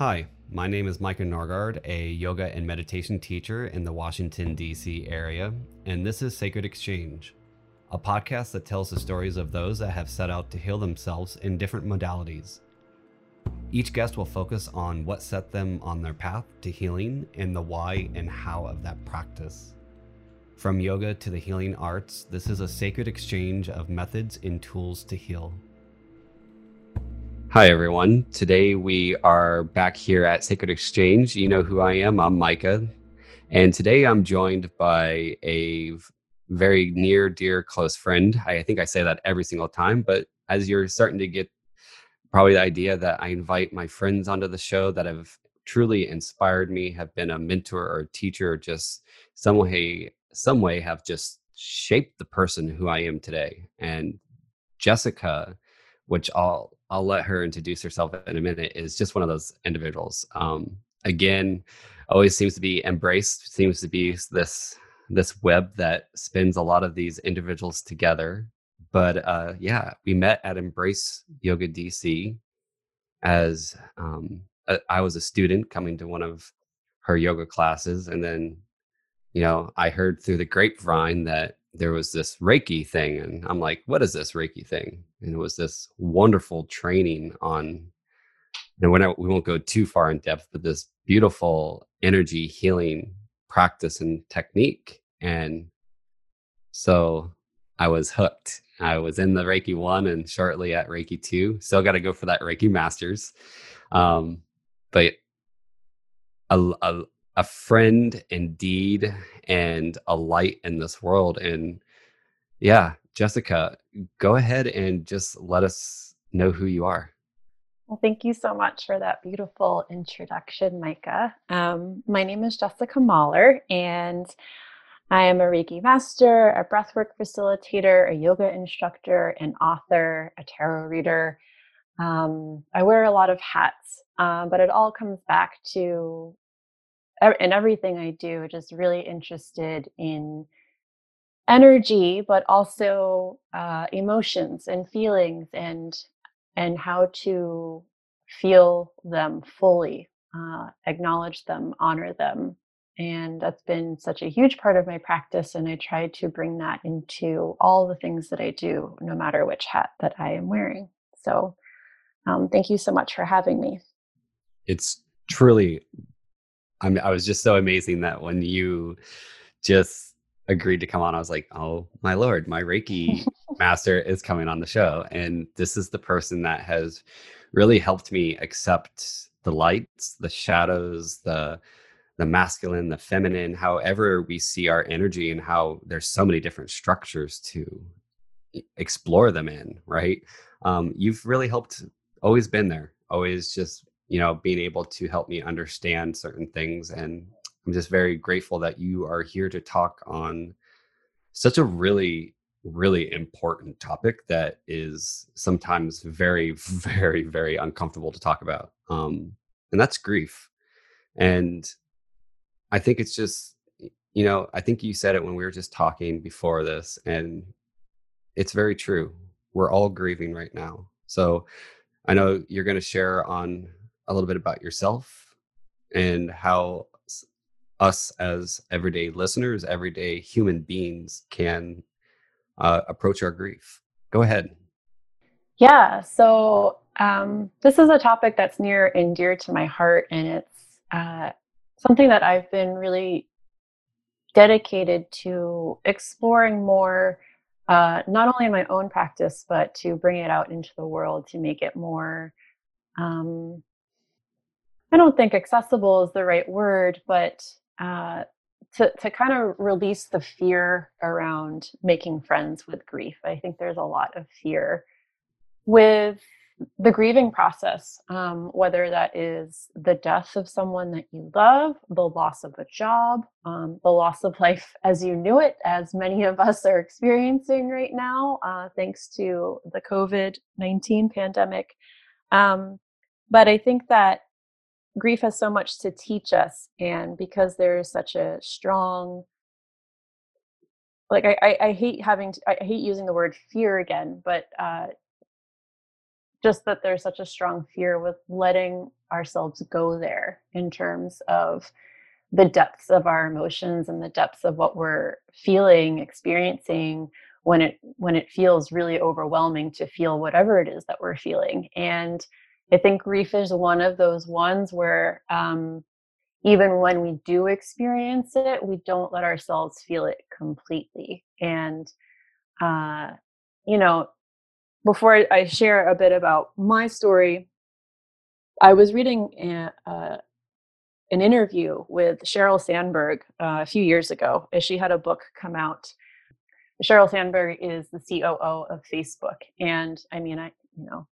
Hi, my name is Micah Norgard, a yoga and meditation teacher in the Washington, D.C. area, and this is Sacred Exchange, a podcast that tells the stories of those that have set out to heal themselves in different modalities. Each guest will focus on what set them on their path to healing and the why and how of that practice. From yoga to the healing arts, this is a sacred exchange of methods and tools to heal. Hi, everyone. Today we are back here at Sacred Exchange. You know who I am. I'm Micah. And today I'm joined by a very near, dear, close friend. I think I say that every single time, but as you're starting to get probably the idea that I invite my friends onto the show that have truly inspired me, have been a mentor or a teacher, or just some way, some way have just shaped the person who I am today. And Jessica, which I'll I'll let her introduce herself in a minute, is just one of those individuals. Um, again, always seems to be embraced, seems to be this this web that spins a lot of these individuals together. But uh, yeah, we met at Embrace Yoga DC as um, a, I was a student coming to one of her yoga classes, and then you know I heard through the grapevine that there was this Reiki thing. And I'm like, what is this Reiki thing? And it was this wonderful training on, and when we won't go too far in depth, but this beautiful energy healing practice and technique. And so I was hooked. I was in the Reiki one and shortly at Reiki two. Still got to go for that Reiki masters. Um, but a friend indeed and a light in this world. And yeah, Jessica, go ahead and just let us know who you are. Well, thank you so much for that beautiful introduction, Micah. Um, my name is Jessica Mahler, and I am a Reiki master, a breathwork facilitator, a yoga instructor, an author, a tarot reader. Um, I wear a lot of hats, uh, but it all comes back to in everything I do, just really interested in energy, but also uh, emotions and feelings and and how to feel them fully, uh, acknowledge them, honor them. And that's been such a huge part of my practice. And I try to bring that into all the things that I do, no matter which hat that I am wearing. So um, thank you so much for having me. It's truly I mean, I was just so amazing that when you just agreed to come on, I was like, oh my lord, my Reiki master is coming on the show, and this is the person that has really helped me accept the lights, the shadows, the the masculine, the feminine, however we see our energy, and how there's so many different structures to explore them in. Right? Um, you've really helped. Always been there. Always just you know being able to help me understand certain things and i'm just very grateful that you are here to talk on such a really really important topic that is sometimes very very very uncomfortable to talk about um and that's grief. And i think it's just you know i think you said it when we were just talking before this and it's very true. We're all grieving right now. So i know you're going to share on a little bit about yourself and how us as everyday listeners, everyday human beings can uh, approach our grief. Go ahead. Yeah. So, um, this is a topic that's near and dear to my heart, and it's uh, something that I've been really dedicated to exploring more, uh, not only in my own practice, but to bring it out into the world to make it more um, I don't think accessible is the right word, but uh, to to kind of release the fear around making friends with grief. I think there's a lot of fear with the grieving process, um, whether that is the death of someone that you love, the loss of a job, um, the loss of life as you knew it, as many of us are experiencing right now, uh, thanks to the COVID 19 pandemic. Um, but I think that grief has so much to teach us and because there's such a strong like i i, I hate having to, i hate using the word fear again but uh just that there's such a strong fear with letting ourselves go there in terms of the depths of our emotions and the depths of what we're feeling experiencing when it when it feels really overwhelming to feel whatever it is that we're feeling. And i think grief is one of those ones where um, even when we do experience it we don't let ourselves feel it completely. And uh, you know before i share a bit about my story i was reading a, uh, an interview with sheryl sandberg uh, a few years ago she had a book come out. Sheryl Sandberg is the COO of Facebook, and I mean, I you know,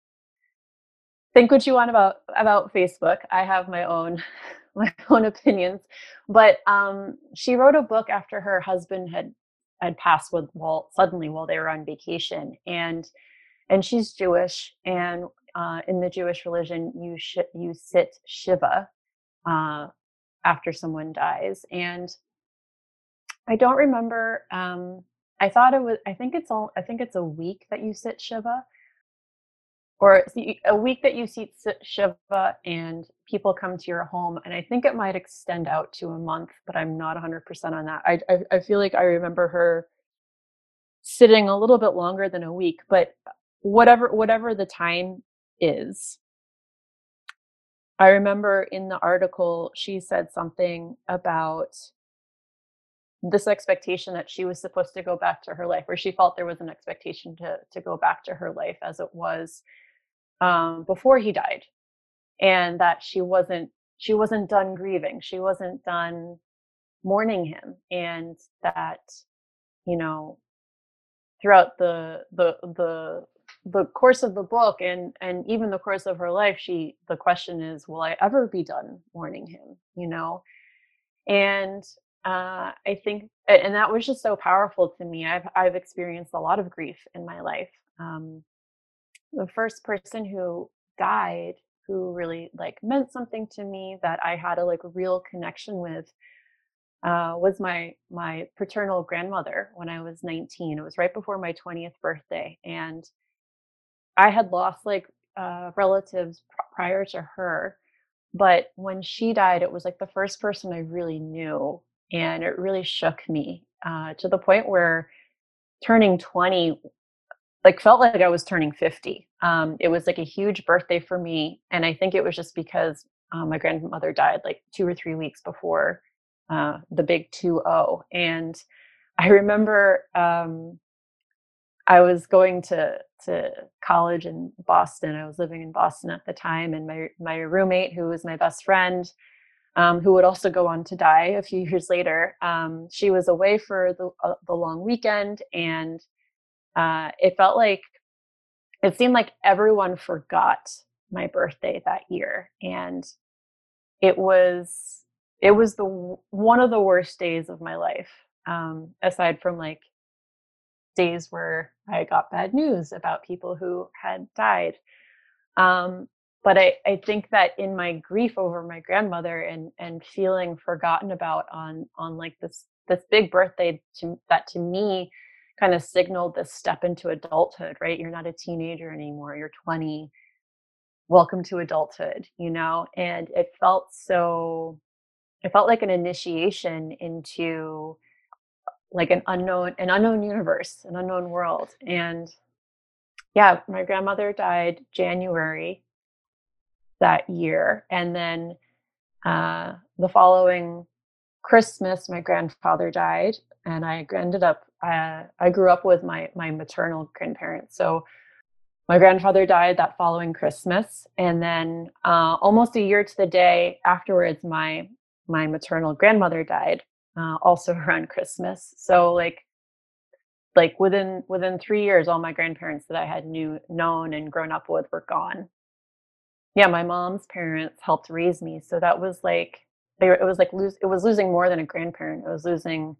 think what you want about about Facebook. I have my own my own opinions, but um, she wrote a book after her husband had had passed with while suddenly while they were on vacation, and and she's Jewish, and uh, in the Jewish religion, you sh- you sit shiva uh, after someone dies, and I don't remember. Um, I thought it was. I think it's all. I think it's a week that you sit shiva, or a week that you sit shiva, and people come to your home. And I think it might extend out to a month, but I'm not 100 percent on that. I, I I feel like I remember her sitting a little bit longer than a week, but whatever whatever the time is. I remember in the article she said something about this expectation that she was supposed to go back to her life or she felt there was an expectation to to go back to her life as it was um, before he died and that she wasn't she wasn't done grieving she wasn't done mourning him and that you know throughout the the the the course of the book and and even the course of her life she the question is will i ever be done mourning him you know and uh, I think, and that was just so powerful to me. I've I've experienced a lot of grief in my life. Um, the first person who died, who really like meant something to me, that I had a like real connection with, uh, was my my paternal grandmother when I was 19. It was right before my 20th birthday, and I had lost like uh, relatives pr- prior to her. But when she died, it was like the first person I really knew and it really shook me uh, to the point where turning 20 like felt like i was turning 50 um, it was like a huge birthday for me and i think it was just because uh, my grandmother died like two or three weeks before uh, the big 2-0 and i remember um, i was going to to college in boston i was living in boston at the time and my my roommate who was my best friend um, who would also go on to die a few years later. Um, she was away for the, uh, the long weekend, and uh, it felt like it seemed like everyone forgot my birthday that year, and it was it was the one of the worst days of my life. Um, aside from like days where I got bad news about people who had died. Um, but I, I think that in my grief over my grandmother and and feeling forgotten about on on like this this big birthday to that to me kind of signaled this step into adulthood right? You're not a teenager anymore you're 20 welcome to adulthood you know? And it felt so it felt like an initiation into like an unknown an unknown universe an unknown world. And yeah my grandmother died january that year. And then uh, the following Christmas, my grandfather died, and I ended up. Uh, I grew up with my my maternal grandparents. So my grandfather died that following Christmas, and then uh, almost a year to the day afterwards, my my maternal grandmother died, uh, also around Christmas. So like like within within three years, all my grandparents that I had knew known and grown up with were gone yeah, my mom's parents helped raise me, so that was like they were, it was like lose it was losing more than a grandparent. It was losing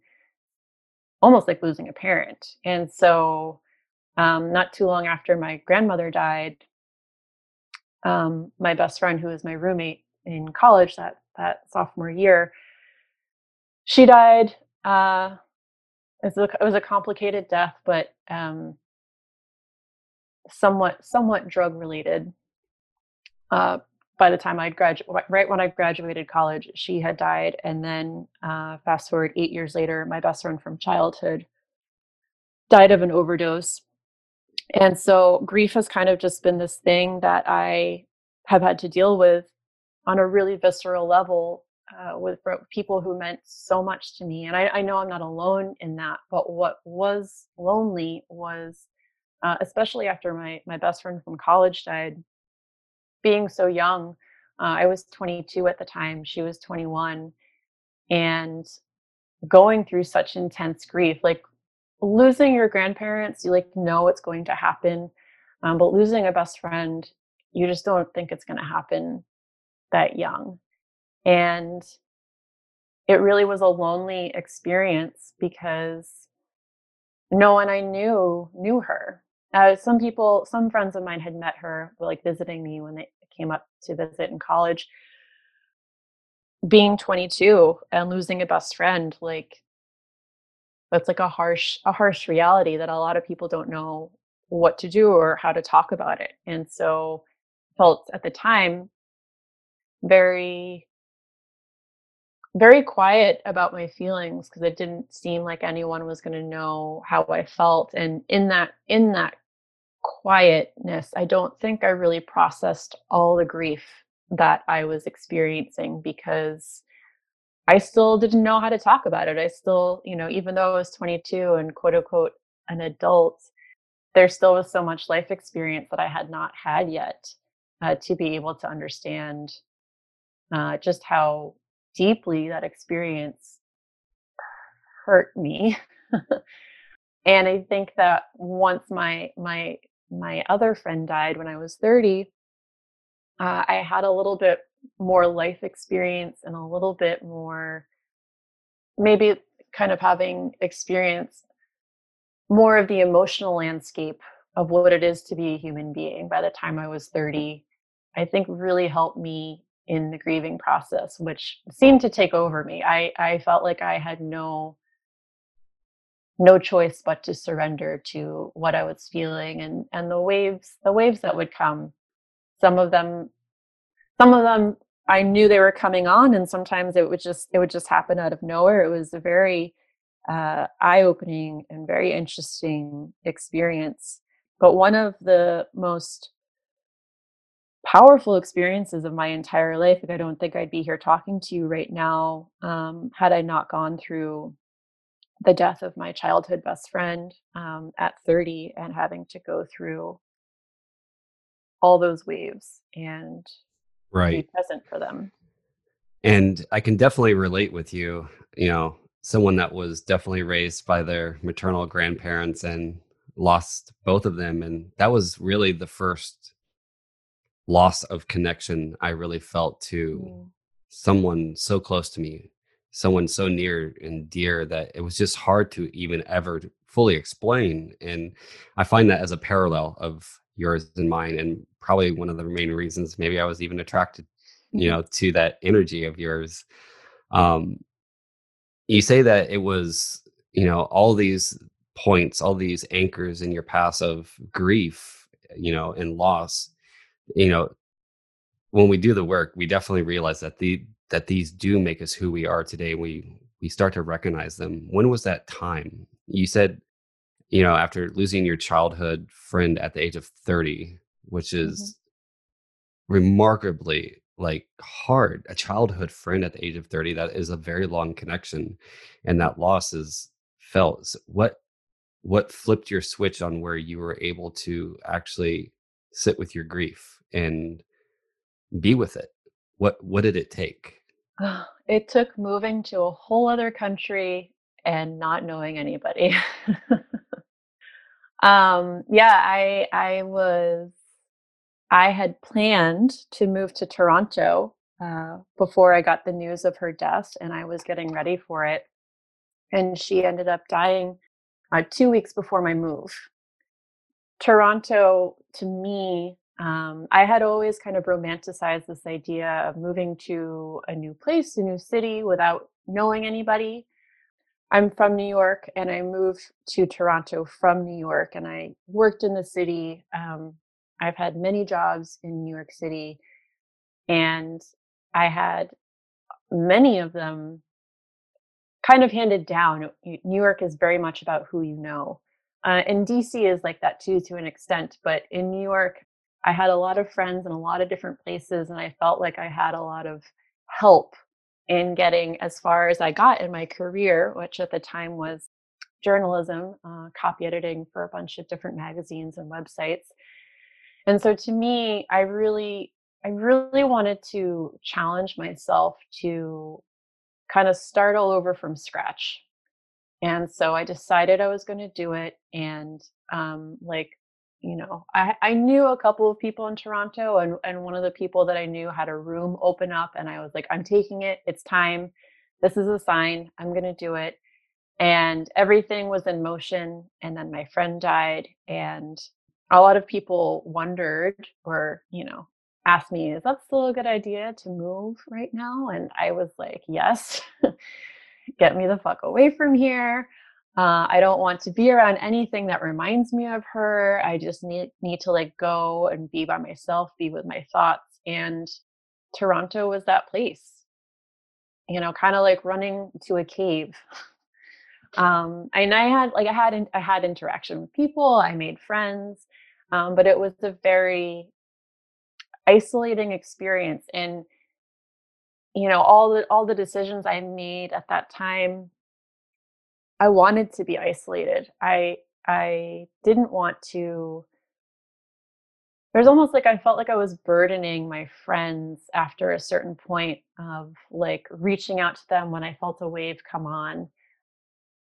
almost like losing a parent. And so um, not too long after my grandmother died, um, my best friend, who was my roommate in college that that sophomore year, she died. Uh, it, was a, it was a complicated death, but um, somewhat somewhat drug related. Uh, by the time I'd graduate, right when I graduated college, she had died, and then uh, fast forward eight years later, my best friend from childhood died of an overdose. And so grief has kind of just been this thing that I have had to deal with on a really visceral level uh, with people who meant so much to me. And I, I, know I'm not alone in that, but what was lonely was, uh, especially after my, my best friend from college died, being so young. Uh, I was 22 at the time, she was 21. And going through such intense grief, like losing your grandparents, you like know it's going to happen. Um, but losing a best friend, you just don't think it's going to happen that young. And it really was a lonely experience because no one I knew knew her. Uh, some people, some friends of mine had met her, like visiting me when they came up to visit in college. Being 22 and losing a best friend, like that's like a harsh, a harsh reality that a lot of people don't know what to do or how to talk about it. And so felt at the time very very quiet about my feelings because it didn't seem like anyone was going to know how I felt and in that in that quietness I don't think I really processed all the grief that I was experiencing because I still didn't know how to talk about it. I still, you know, even though I was 22 and quote unquote an adult, there still was so much life experience that I had not had yet uh, to be able to understand uh, just how deeply that experience hurt me. and I think that once my my my other friend died when I was 30, uh, I had a little bit more life experience and a little bit more maybe kind of having experience more of the emotional landscape of what it is to be a human being by the time I was 30, I think really helped me in the grieving process, which seemed to take over me. I, I felt like I had no no choice but to surrender to what I was feeling and and the waves the waves that would come. Some of them some of them I knew they were coming on and sometimes it would just it would just happen out of nowhere. It was a very uh, eye-opening and very interesting experience. But one of the most powerful experiences of my entire life. Like I don't think I'd be here talking to you right now um, had I not gone through the death of my childhood best friend um, at 30 and having to go through all those waves and right. be present for them. And I can definitely relate with you, you know, someone that was definitely raised by their maternal grandparents and lost both of them. And that was really the first loss of connection I really felt to mm. someone so close to me, someone so near and dear that it was just hard to even ever fully explain. And I find that as a parallel of yours and mine, and probably one of the main reasons maybe I was even attracted, you mm-hmm. know, to that energy of yours. Um, you say that it was, you know, all these points, all these anchors in your past of grief, you know, and loss you know when we do the work we definitely realize that the that these do make us who we are today we we start to recognize them. When was that time? You said you know after losing your childhood friend at the age of 30 which is mm-hmm. remarkably like hard. A childhood friend at the age of 30 that is a very long connection and that loss is felt. What what flipped your switch on where you were able to actually sit with your grief and be with it. What what did it take? It took moving to a whole other country and not knowing anybody. Um yeah i i was i had planned to move to toronto uh, before i got the news of her death and i was getting ready for it and she ended up dying uh, two weeks before my move. Toronto, to me, um, I had always kind of romanticized this idea of moving to a new place, a new city without knowing anybody. I'm from New York and I moved to Toronto from New York and I worked in the city. Um, I've had many jobs in New York City and I had many of them kind of handed down. New York is very much about who you know. Uh, and DC is like that too, to an extent. But in New York, I had a lot of friends in a lot of different places, and I felt like I had a lot of help in getting as far as I got in my career, which at the time was journalism, uh, copy editing for a bunch of different magazines and websites. And so to me, I really, I really wanted to challenge myself to kind of start all over from scratch. And so I decided I was going to do it. And um, like, you know, I, I knew a couple of people in Toronto, and, and one of the people that I knew had a room open up. And I was like, I'm taking it. It's time. This is a sign. I'm going to do it. And everything was in motion. And then my friend died. And a lot of people wondered or, you know, asked me, is that still a good idea to move right now? And I was like, yes, get me the fuck away from here. Uh, I don't want to be around anything that reminds me of her. I just need need to like go and be by myself, be with my thoughts. And Toronto was that place. You know, kind of like running to a cave. Um, and I had like I had I had interaction with people. I made friends, um, but it was a very isolating experience and you know all the all the decisions i made at that time i wanted to be isolated i i didn't want to there's almost like i felt like i was burdening my friends after a certain point of like reaching out to them when i felt a wave come on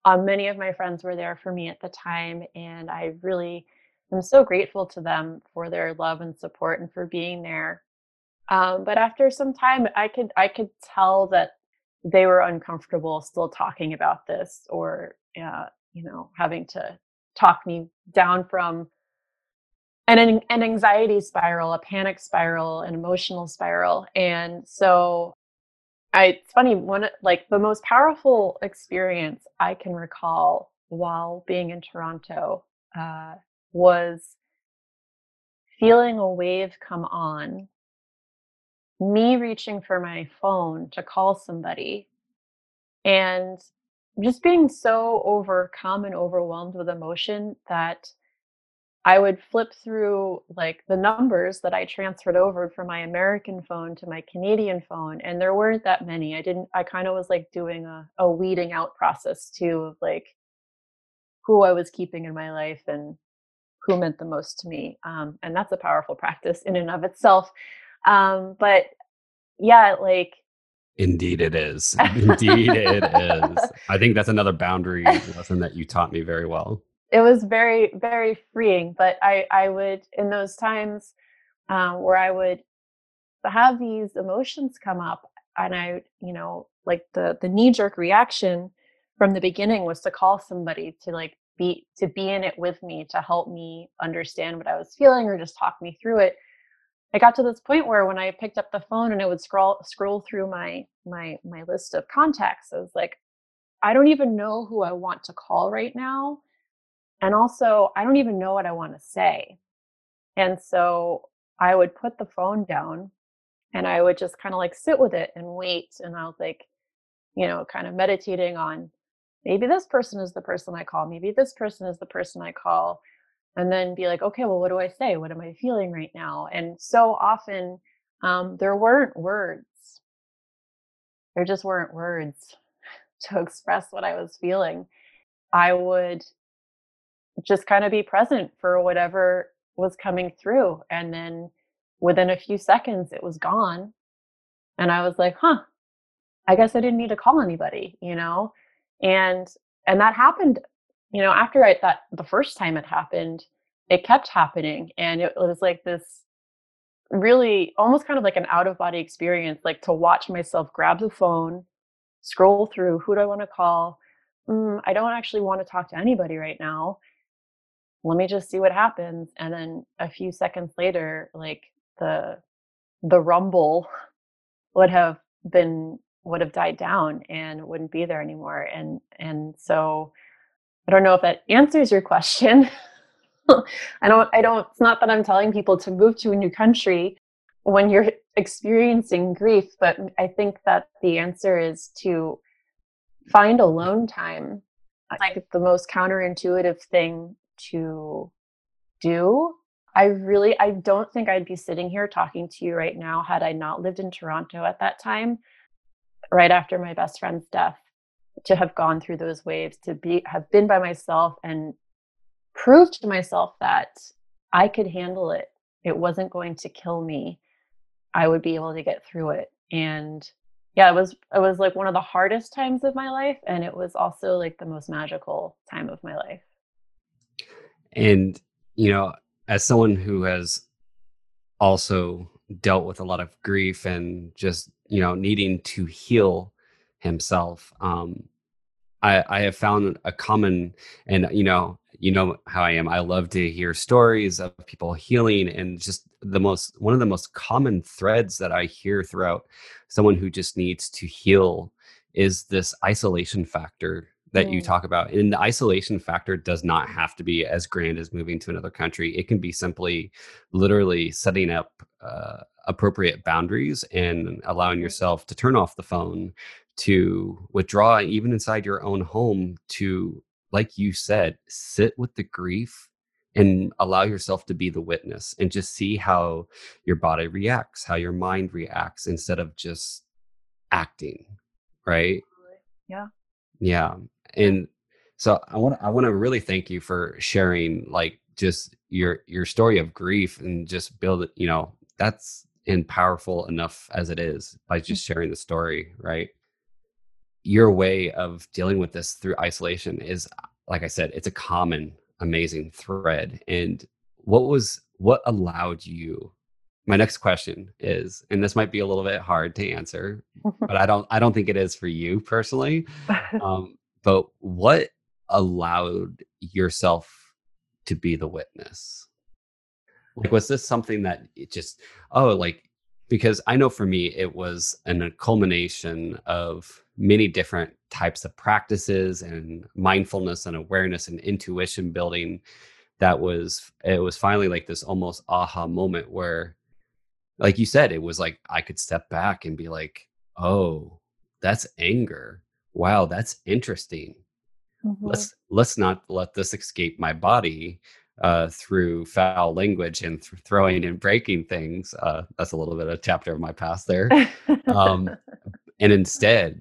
um, many of my friends were there for me at the time and i really I'm so grateful to them for their love and support and for being there. Um, but after some time, I could I could tell that they were uncomfortable still talking about this, or uh, you know, having to talk me down from an an anxiety spiral, a panic spiral, an emotional spiral, and so I. It's funny one like the most powerful experience I can recall while being in Toronto. Uh, was feeling a wave come on, me reaching for my phone to call somebody, and just being so overcome and overwhelmed with emotion that I would flip through like the numbers that I transferred over from my American phone to my Canadian phone, and there weren't that many. I didn't, I kind of was like doing a, a weeding out process too of like who I was keeping in my life and who meant the most to me. Um, and that's a powerful practice in and of itself. Um, but yeah, like. Indeed, it is. Indeed, it is. I think that's another boundary lesson that you taught me very well. It was very, very freeing. But I, I would, in those times um, where I would have these emotions come up, and I, you know, like the the knee jerk reaction from the beginning was to call somebody to like be to be in it with me to help me understand what I was feeling or just talk me through it. I got to this point where when I picked up the phone and it would scroll scroll through my my my list of contacts, I was like, I don't even know who I want to call right now. And also, I don't even know what I want to say. And so I would put the phone down and I would just kind of like sit with it and wait. And I was like, you know, kind of meditating on maybe this person is the person I call, maybe this person is the person I call, and then be like, okay, well, what do I say? What am I feeling right now? And so often um, there weren't words. There just weren't words to express what I was feeling. I would just kind of be present for whatever was coming through. And then within a few seconds, it was gone. And I was like, huh, I guess I didn't need to call anybody, you know? and and that happened you know after i that the first time it happened it kept happening and it was like this really almost kind of like an out of body experience like to watch myself grab the phone scroll through who do i want to call mm, i don't actually want to talk to anybody right now let me just see what happens and then a few seconds later like the the rumble would have been would have died down and wouldn't be there anymore. And and so I don't know if that answers your question. I don't I don't it's not that I'm telling people to move to a new country when you're experiencing grief, but I think that the answer is to find alone time. Like the most counterintuitive thing to do. I really I don't think I'd be sitting here talking to you right now had I not lived in Toronto at that time right after my best friend's death to have gone through those waves to be have been by myself and proved to myself that I could handle it. It wasn't going to kill me. I would be able to get through it. And yeah, it was it was like one of the hardest times of my life and it was also like the most magical time of my life. And you know, as someone who has also dealt with a lot of grief and just you know needing to heal himself um i i have found a common and you know you know how i am i love to hear stories of people healing and just the most one of the most common threads that i hear throughout someone who just needs to heal is this isolation factor that mm. you talk about. And the isolation factor does not have to be as grand as moving to another country. It can be simply literally setting up uh, appropriate boundaries and allowing mm-hmm. yourself to turn off the phone, to withdraw even inside your own home, to, like you said, sit with the grief and allow yourself to be the witness and just see how your body reacts, how your mind reacts instead of just acting. Right. Yeah. Yeah and so i want i want to really thank you for sharing like just your your story of grief and just build it you know that's in powerful enough as it is by just mm. sharing the story right your way of dealing with this through isolation is like i said it's a common amazing thread. And what was what allowed you my next question is and this might be a little bit hard to answer but i don't i don't think it is for you personally um, but what allowed yourself to be the witness? Like was this something that it just oh like because i know for me it was an, a culmination of many different types of practices and mindfulness and awareness and intuition building that was it was finally like this almost aha moment where like you said it was like i could step back and be like oh that's anger wow, that's interesting. Mm-hmm. Let's let's not let this escape my body uh, through foul language and th- throwing and breaking things. Uh, that's a little bit of a chapter of my past there. Um, and instead,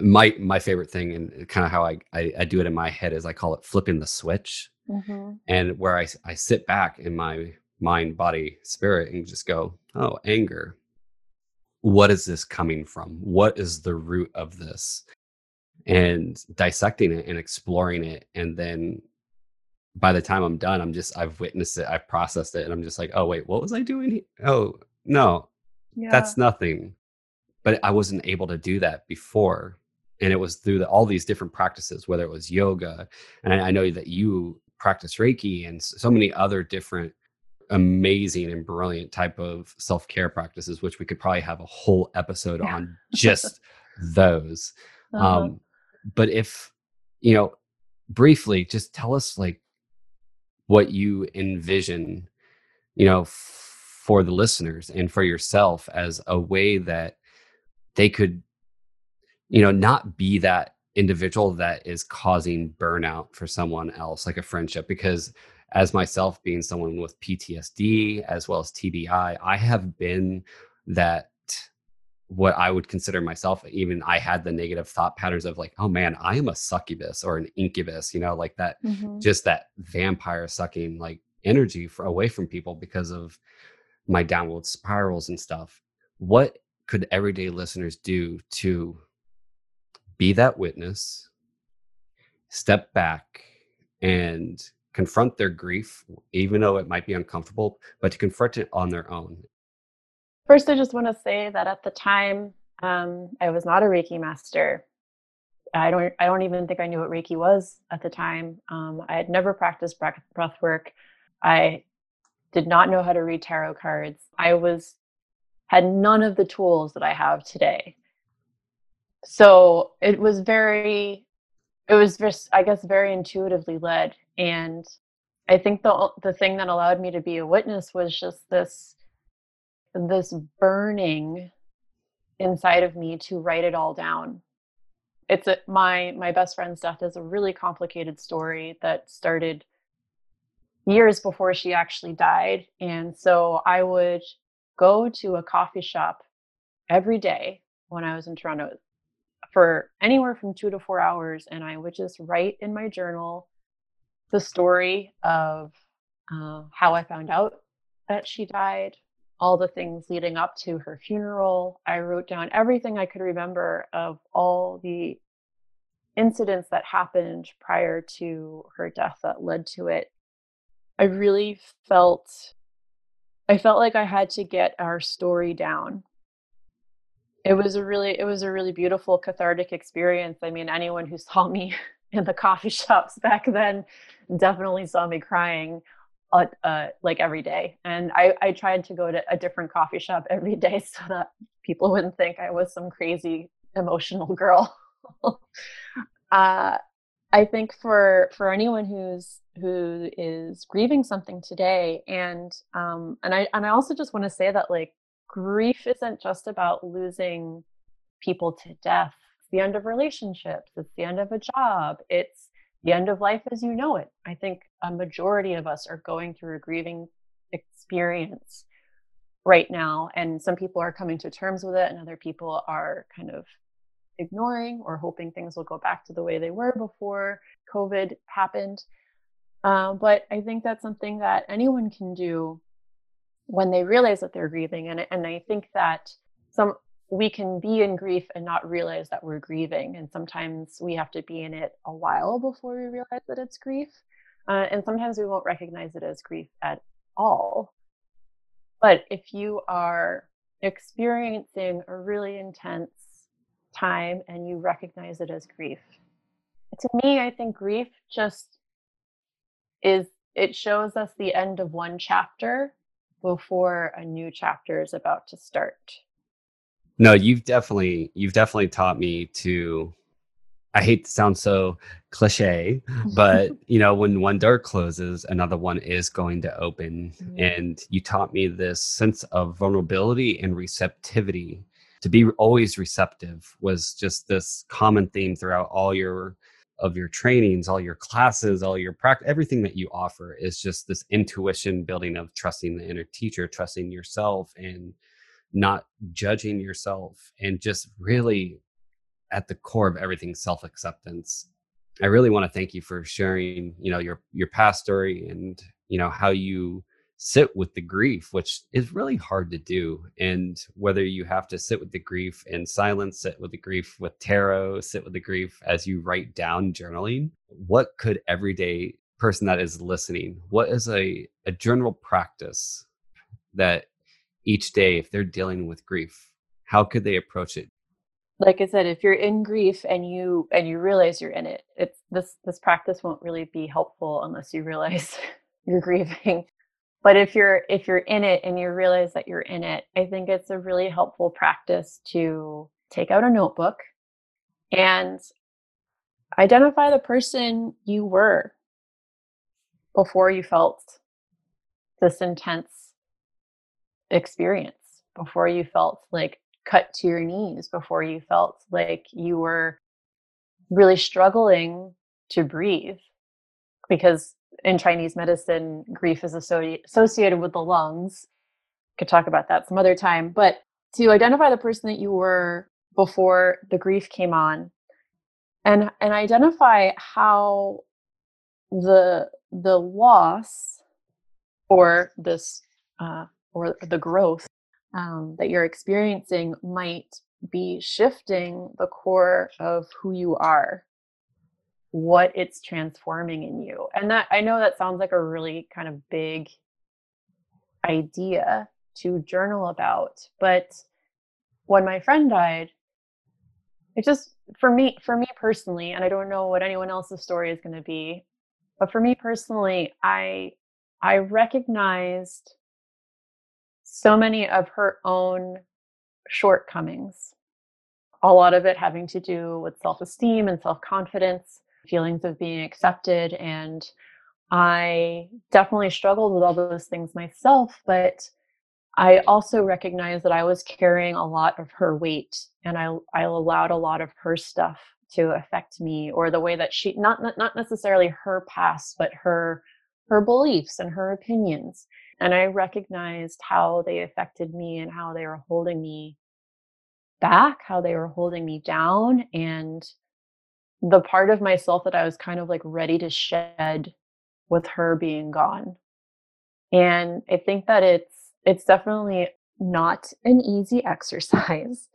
my my favorite thing and kind of how I, I, I do it in my head is I call it flipping the switch, mm-hmm. and where I I sit back in my mind, body, spirit, and just go, oh, anger what is this coming from? What is the root of this? And dissecting it and exploring it. And then by the time I'm done, I'm just, I've witnessed it, I've processed it, and I'm just like, oh, wait, what was I doing? Here? Oh, no, yeah. that's nothing. But I wasn't able to do that before. And it was through the, all these different practices, whether it was yoga, and I, I know that you practice Reiki and so many other different amazing and brilliant type of self-care practices which we could probably have a whole episode yeah. on just those uh-huh. um but if you know briefly just tell us like what you envision you know f- for the listeners and for yourself as a way that they could you know not be that individual that is causing burnout for someone else like a friendship because as myself being someone with PTSD as well as TBI, I have been that what I would consider myself, even I had the negative thought patterns of like, oh man, I am a succubus or an incubus, you know, like that, mm-hmm. just that vampire sucking like energy for, away from people because of my downward spirals and stuff. What could everyday listeners do to be that witness, step back, and confront their grief, even though it might be uncomfortable, but to confront it on their own. First, I just want to say that at the time, um, I was not a Reiki master. I don't. I don't even think I knew what Reiki was at the time. Um, I had never practiced breath work. I did not know how to read tarot cards. I was had none of the tools that I have today. so it was very it was just i guess very intuitively led. And i think the the thing that allowed me to be a witness was just this this burning inside of me to write it all down. It's a, my my best friend's death is a really complicated story that started years before she actually died. And so i would go to a coffee shop every day when i was in toronto for anywhere from two to four hours and i would just write in my journal the story of uh, how i found out that she died all the things leading up to her funeral. I wrote down everything I could remember of all the incidents that happened prior to her death that led to it. I really felt I felt like I had to get our story down. It was a really it was a really beautiful cathartic experience. I mean, anyone who saw me in the coffee shops back then definitely saw me crying uh, uh, like every day. And I, I tried to go to a different coffee shop every day so that people wouldn't think I was some crazy emotional girl. uh, I think for for anyone who's who is grieving something today, and um, and I and I also just want to say that like grief isn't just about losing people to death. It's the end of relationships. It's the end of a job. It's the end of life as you know it. I think a majority of us are going through a grieving experience right now, and some people are coming to terms with it, and other people are kind of ignoring or hoping things will go back to the way they were before COVID happened. Um, but I think that's something that anyone can do when they realize that they're grieving, and and I think that some we can be in grief and not realize that we're grieving. And sometimes we have to be in it a while before we realize that it's grief. Uh, and sometimes we won't recognize it as grief at all. But if you are experiencing a really intense time and you recognize it as grief, to me, I think grief just is, it shows us the end of one chapter before a new chapter is about to start. No, you've definitely you've definitely taught me to I hate to sound so cliche, but you know, when one door closes, another one is going to open. Mm-hmm. And you taught me this sense of vulnerability and receptivity. To be always receptive was just this common theme throughout all your of your trainings, all your classes, all your practice, everything that you offer is just this intuition building of trusting the inner teacher, trusting yourself and not judging yourself and just really at the core of everything self-acceptance. I really want to thank you for sharing you know your your past story and you know how you sit with the grief which is really hard to do and whether you have to sit with the grief in silence sit with the grief with tarot sit with the grief as you write down journaling what could everyday person that is listening what is a, a general practice that each day if they're dealing with grief how could they approach it? Like i said if you're in grief and you and you realize you're in it it's this this practice won't really be helpful unless you realize you're grieving but if you're if you're in it and you realize that you're in it i think it's a really helpful practice to take out a notebook and identify the person you were before you felt this intense experience before you felt like cut to your knees, before you felt like you were really struggling to breathe. Because in Chinese medicine, grief is associated with the lungs. Could talk about that some other time. But to identify the person that you were before the grief came on and and identify how the the loss or this uh, or the growth um, that you're experiencing might be shifting the core of who you are what it's transforming in you and that i know that sounds like a really kind of big idea to journal about but when my friend died it just for me for me personally and i don't know what anyone else's story is going to be but for me personally i i recognized so many of her own shortcomings a lot of it having to do with self esteem and self confidence, feelings of being accepted. And I definitely struggled with all those things myself, but I also recognized that I was carrying a lot of her weight and I, I allowed a lot of her stuff to affect me or the way that she not not necessarily her past but her her beliefs and her opinions and i recognized how they affected me and how they were holding me back how they were holding me down and the part of myself that i was kind of like ready to shed with her being gone and i think that it's it's definitely not an easy exercise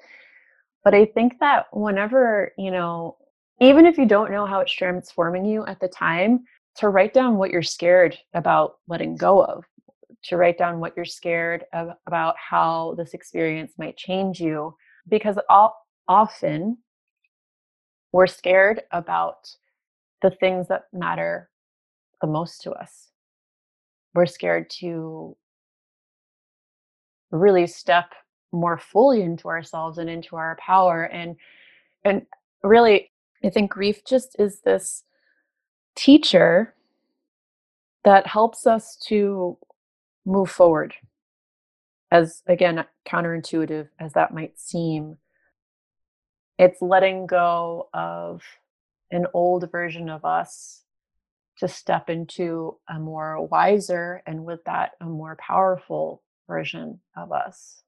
but I think that whenever, you know, even if you don't know how it's transforming you at the time, to write down what you're scared about letting go of, to write down what you're scared of, about how this experience might change you. Because all, often we're scared about the things that matter the most to us. We're scared to really step more fully into ourselves and into our power and and really i think grief just is this teacher that helps us to move forward as again counterintuitive as that might seem it's letting go of an old version of us to step into a more wiser and with that a more powerful version of us.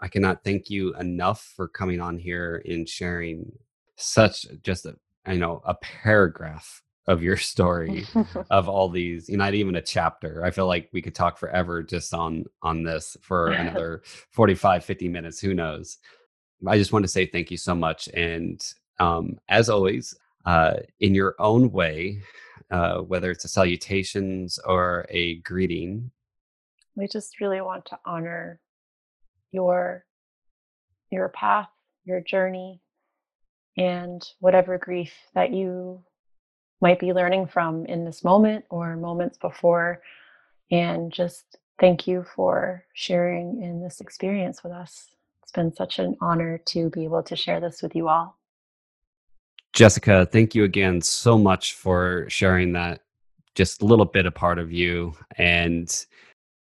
I cannot thank you enough for coming on here and sharing such just a you know a paragraph of your story of all these you know not even a chapter. I feel like we could talk forever just on on this for another 45 50 minutes who knows i just want to say thank you so much and um, as always uh, in your own way uh, whether it's a salutations or a greeting we just really want to honor your your path, your journey, and whatever grief that you might be learning from in this moment or moments before. And just thank you for sharing in this experience with us. It's been such an honor to be able to share this with you all. Jessica, thank you again so much for sharing that just a little bit a part of you and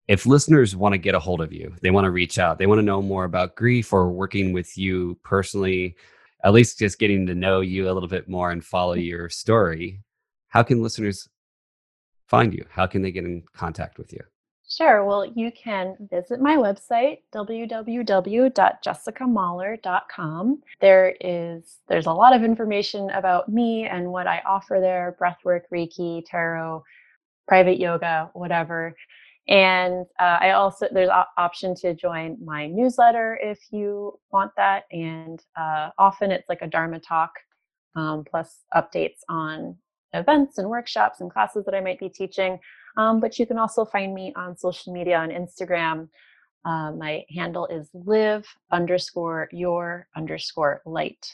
if listeners want to get a hold of you, they want to reach out, they want to know more about grief or working with you personally, at least just getting to know you a little bit more and follow mm. your story, how can listeners find you? How can they get in contact with you? Sure. Well, you can visit my website www.jessicamahler.com. There is there's a lot of information about me and what I offer there: breathwork, Reiki, tarot, private yoga, whatever. And uh, I also there's an option to join my newsletter if you want that. And uh, often it's like a Dharma talk um, plus updates on events and workshops and classes that I might be teaching. Um, but you can also find me on social media on Instagram. Uh, my handle is live underscore your underscore light.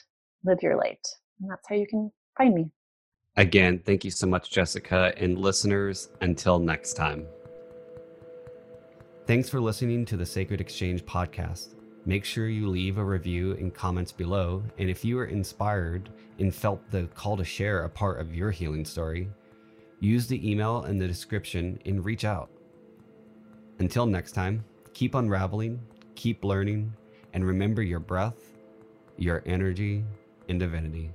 Live your light. And that's how you can find me. Again, thank you so much, Jessica. And listeners, until next time. Thanks for listening to the Sacred Exchange podcast. Make sure you leave a review and comments below. And if you were inspired and felt the call to share a part of your healing story, use the email in the description and reach out. Until next time, keep unraveling, keep learning, and remember your breath, your energy, and divinity.